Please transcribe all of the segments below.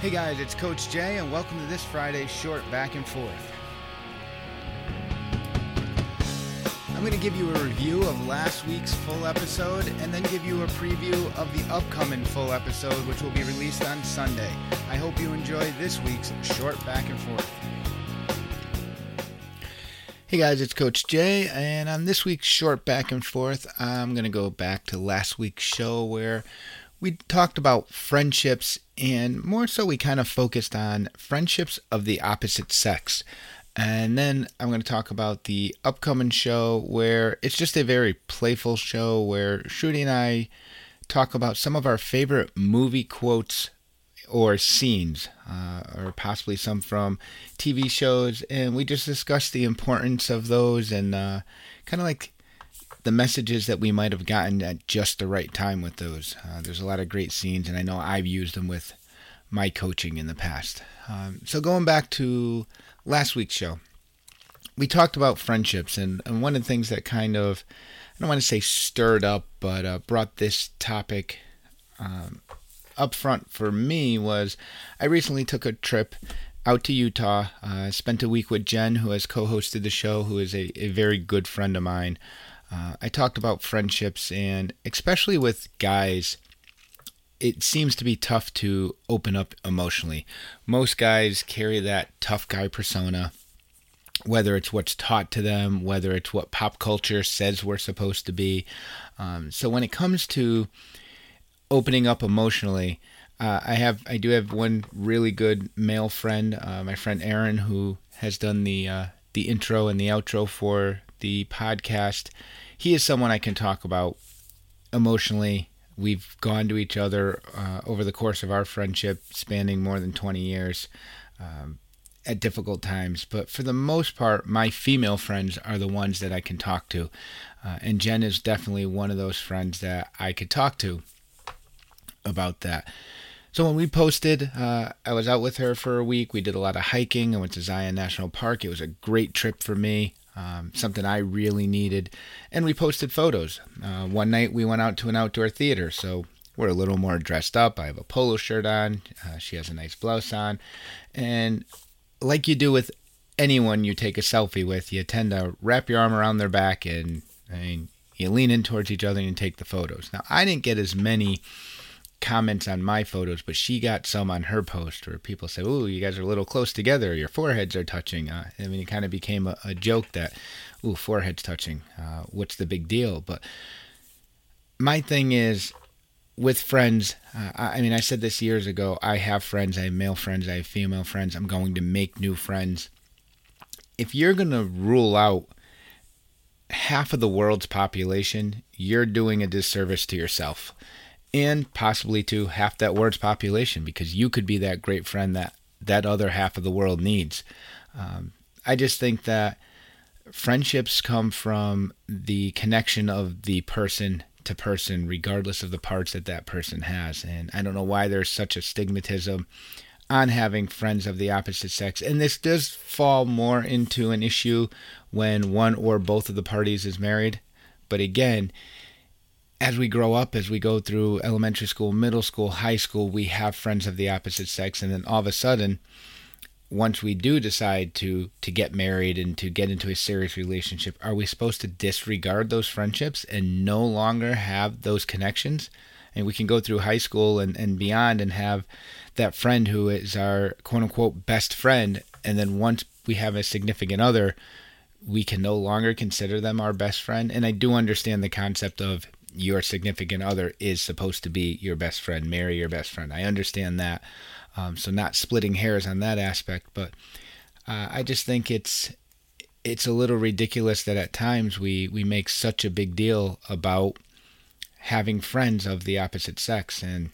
Hey guys, it's Coach Jay, and welcome to this Friday's short back and forth. I'm going to give you a review of last week's full episode and then give you a preview of the upcoming full episode, which will be released on Sunday. I hope you enjoy this week's short back and forth. Hey guys, it's Coach Jay, and on this week's short back and forth, I'm going to go back to last week's show where we talked about friendships, and more so, we kind of focused on friendships of the opposite sex. And then I'm going to talk about the upcoming show where it's just a very playful show where Shruti and I talk about some of our favorite movie quotes or scenes, uh, or possibly some from TV shows, and we just discuss the importance of those and uh, kind of like the messages that we might have gotten at just the right time with those. Uh, there's a lot of great scenes, and I know I've used them with my coaching in the past. Um, so going back to last week's show, we talked about friendships, and, and one of the things that kind of I don't want to say stirred up, but uh, brought this topic um, up front for me was I recently took a trip out to Utah. Uh, spent a week with Jen, who has co hosted the show, who is a, a very good friend of mine. Uh, I talked about friendships, and especially with guys, it seems to be tough to open up emotionally. Most guys carry that tough guy persona, whether it's what's taught to them, whether it's what pop culture says we're supposed to be. Um, so when it comes to opening up emotionally, uh, I have I do have one really good male friend, uh, my friend Aaron, who has done the uh, the intro and the outro for the podcast. He is someone I can talk about emotionally. We've gone to each other uh, over the course of our friendship, spanning more than 20 years, um, at difficult times. But for the most part, my female friends are the ones that I can talk to. Uh, and Jen is definitely one of those friends that I could talk to about that. So when we posted, uh, I was out with her for a week. We did a lot of hiking. I went to Zion National Park. It was a great trip for me um, something I really needed. And we posted photos. Uh, one night we went out to an outdoor theater, so we're a little more dressed up. I have a polo shirt on. Uh, she has a nice blouse on. And like you do with anyone you take a selfie with, you tend to wrap your arm around their back and mean, you lean in towards each other and take the photos. Now, I didn't get as many comments on my photos, but she got some on her post where people say, "Ooh, you guys are a little close together. Your foreheads are touching." Uh, I mean, it kind of became a, a, joke that, "Ooh, foreheads touching. Uh, what's the big deal?" But my thing is with friends. Uh, I mean, I said this years ago. I have friends. I have male friends. I have female friends. I'm going to make new friends. If you're to rule out half of the world's population, you're doing a disservice to yourself and possibly to half that world's population because you could be that great friend that that other half of the world needs. Um, I just think that friendships come from the connection of the person to person, regardless of the parts that that person has. And I don't know why there's such a stigmatism on having friends of the opposite sex. And this does fall more into an issue when one or both of the parties is married. But again, as we grow up, as we go through elementary school, middle school, high school, we have friends of the opposite sex, and then all of a sudden, once we do decide to to get married and to get into a serious relationship, are we supposed to disregard those friendships and no longer have those connections? And we can go through high school and, and beyond and have that friend who is our quote unquote best friend, and then once we have a significant other, we can no longer consider them our best friend. And I do understand the concept of your significant other is supposed to be your best friend, marry your best friend. I understand that. Um, so not splitting hairs on that aspect, but uh, I just think it's it's a little ridiculous that at times we we make such a big deal about having friends of the opposite sex. And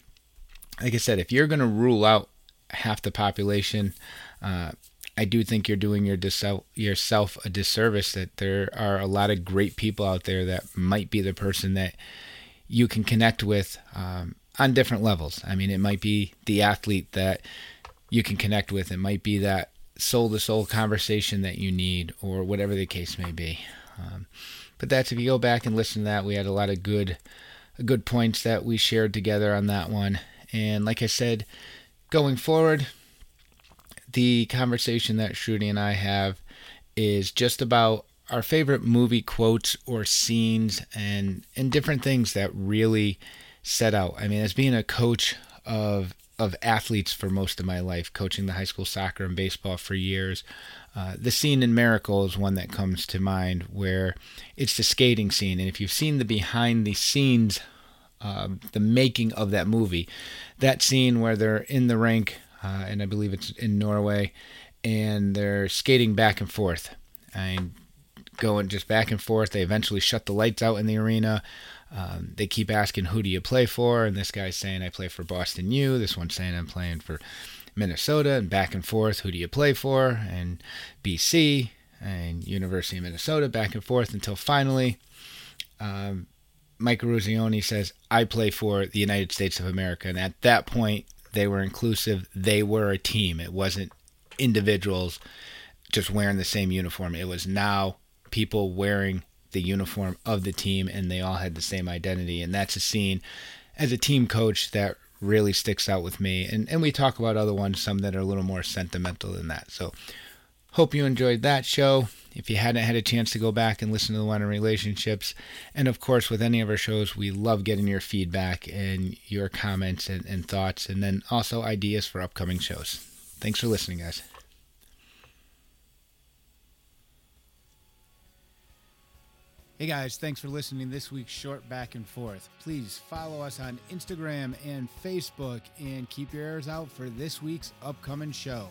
like I said, if you're going to rule out half the population, uh, I do think you're doing your yourself a disservice. That there are a lot of great people out there that might be the person that you can connect with um, on different levels. I mean, it might be the athlete that you can connect with. It might be that soul to soul conversation that you need, or whatever the case may be. Um, but that's if you go back and listen to that, we had a lot of good, good points that we shared together on that one. And like I said, going forward, the conversation that Shruti and I have is just about our favorite movie quotes or scenes and and different things that really set out. I mean, as being a coach of of athletes for most of my life, coaching the high school soccer and baseball for years. Uh, the scene in Miracle is one that comes to mind where it's the skating scene. And if you've seen the behind the scenes, uh, the making of that movie, that scene where they're in the rink, uh, and I believe it's in Norway, and they're skating back and forth and going just back and forth. They eventually shut the lights out in the arena. Um, they keep asking, Who do you play for? And this guy's saying, I play for Boston U. This one's saying, I'm playing for Minnesota. And back and forth, Who do you play for? And BC and University of Minnesota, back and forth until finally um, Mike Eruzione says, I play for the United States of America. And at that point, they were inclusive. They were a team. It wasn't individuals just wearing the same uniform. It was now people wearing the uniform of the team and they all had the same identity. And that's a scene as a team coach that really sticks out with me. And, and we talk about other ones, some that are a little more sentimental than that. So hope you enjoyed that show. If you hadn't had a chance to go back and listen to the one in relationships, and of course with any of our shows, we love getting your feedback and your comments and, and thoughts, and then also ideas for upcoming shows. Thanks for listening, guys. Hey guys, thanks for listening this week's short back and forth. Please follow us on Instagram and Facebook and keep your ears out for this week's upcoming show.